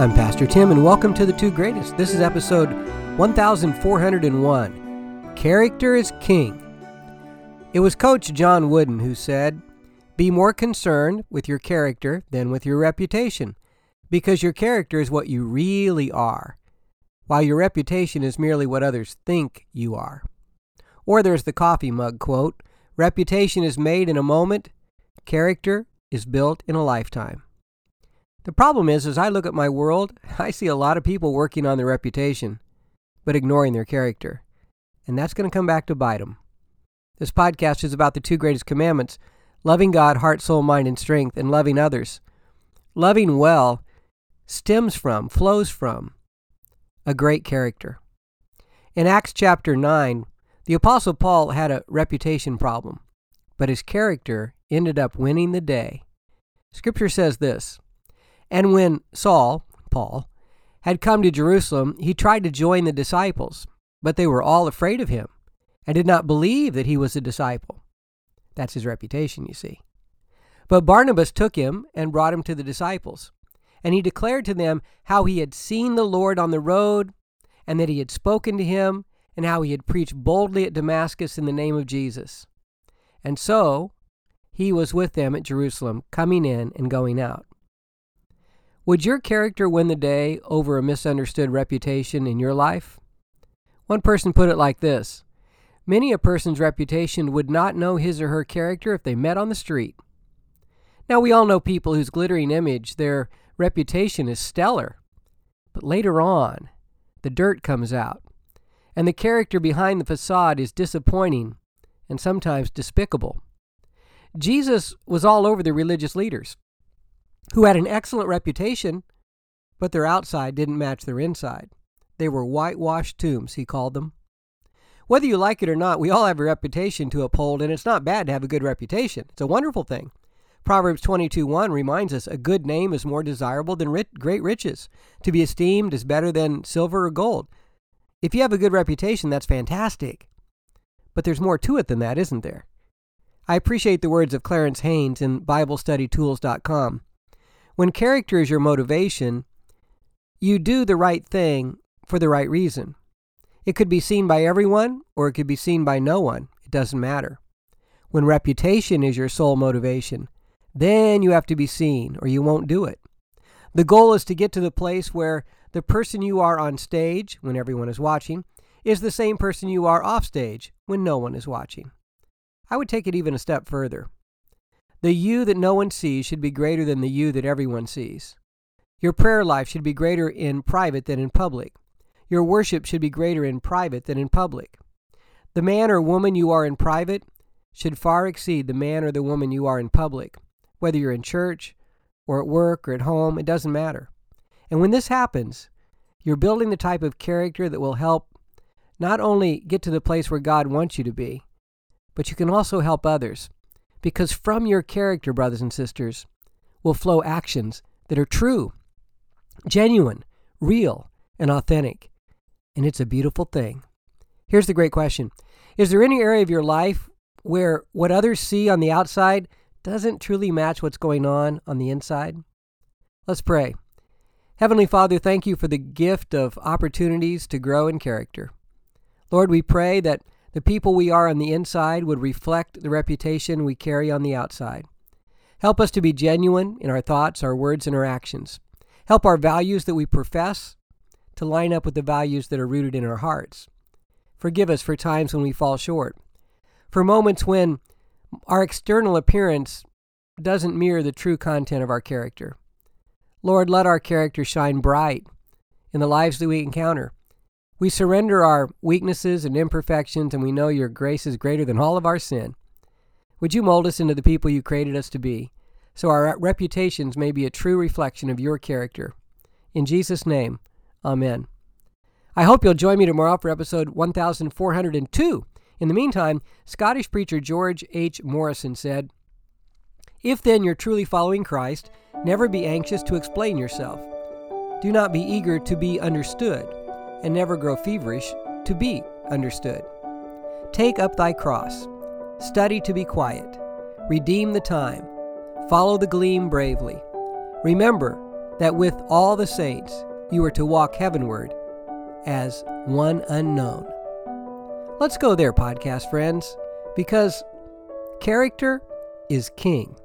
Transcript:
I'm Pastor Tim, and welcome to The Two Greatest. This is episode 1401 Character is King. It was Coach John Wooden who said, Be more concerned with your character than with your reputation, because your character is what you really are, while your reputation is merely what others think you are. Or there's the coffee mug quote Reputation is made in a moment, character is built in a lifetime. The problem is, as I look at my world, I see a lot of people working on their reputation, but ignoring their character. And that's going to come back to bite them. This podcast is about the two greatest commandments loving God, heart, soul, mind, and strength, and loving others. Loving well stems from, flows from, a great character. In Acts chapter 9, the Apostle Paul had a reputation problem, but his character ended up winning the day. Scripture says this and when Saul, Paul, had come to Jerusalem, he tried to join the disciples, but they were all afraid of him and did not believe that he was a disciple. That's his reputation, you see. But Barnabas took him and brought him to the disciples, and he declared to them how he had seen the Lord on the road, and that he had spoken to him, and how he had preached boldly at Damascus in the name of Jesus. And so he was with them at Jerusalem, coming in and going out. Would your character win the day over a misunderstood reputation in your life? One person put it like this Many a person's reputation would not know his or her character if they met on the street. Now, we all know people whose glittering image, their reputation is stellar. But later on, the dirt comes out, and the character behind the facade is disappointing and sometimes despicable. Jesus was all over the religious leaders who had an excellent reputation, but their outside didn't match their inside. They were whitewashed tombs, he called them. Whether you like it or not, we all have a reputation to uphold, and it's not bad to have a good reputation. It's a wonderful thing. Proverbs 22:1 reminds us a good name is more desirable than rich, great riches. To be esteemed is better than silver or gold. If you have a good reputation, that's fantastic. But there's more to it than that, isn't there? I appreciate the words of Clarence Haynes in BibleStudyTools.com. When character is your motivation, you do the right thing for the right reason. It could be seen by everyone or it could be seen by no one. It doesn't matter. When reputation is your sole motivation, then you have to be seen or you won't do it. The goal is to get to the place where the person you are on stage when everyone is watching is the same person you are off stage when no one is watching. I would take it even a step further. The you that no one sees should be greater than the you that everyone sees. Your prayer life should be greater in private than in public. Your worship should be greater in private than in public. The man or woman you are in private should far exceed the man or the woman you are in public. Whether you're in church or at work or at home, it doesn't matter. And when this happens, you're building the type of character that will help not only get to the place where God wants you to be, but you can also help others because from your character, brothers and sisters, will flow actions that are true, genuine, real, and authentic. And it's a beautiful thing. Here's the great question Is there any area of your life where what others see on the outside doesn't truly match what's going on on the inside? Let's pray. Heavenly Father, thank you for the gift of opportunities to grow in character. Lord, we pray that the people we are on the inside would reflect the reputation we carry on the outside. Help us to be genuine in our thoughts, our words, and our actions. Help our values that we profess to line up with the values that are rooted in our hearts. Forgive us for times when we fall short, for moments when our external appearance doesn't mirror the true content of our character. Lord, let our character shine bright in the lives that we encounter. We surrender our weaknesses and imperfections, and we know your grace is greater than all of our sin. Would you mold us into the people you created us to be, so our reputations may be a true reflection of your character? In Jesus' name, Amen. I hope you'll join me tomorrow for episode 1402. In the meantime, Scottish preacher George H. Morrison said, If then you're truly following Christ, never be anxious to explain yourself. Do not be eager to be understood and never grow feverish to be understood. Take up thy cross, study to be quiet, redeem the time, follow the gleam bravely. Remember that with all the saints you are to walk heavenward as one unknown. Let's go there, podcast friends, because character is king.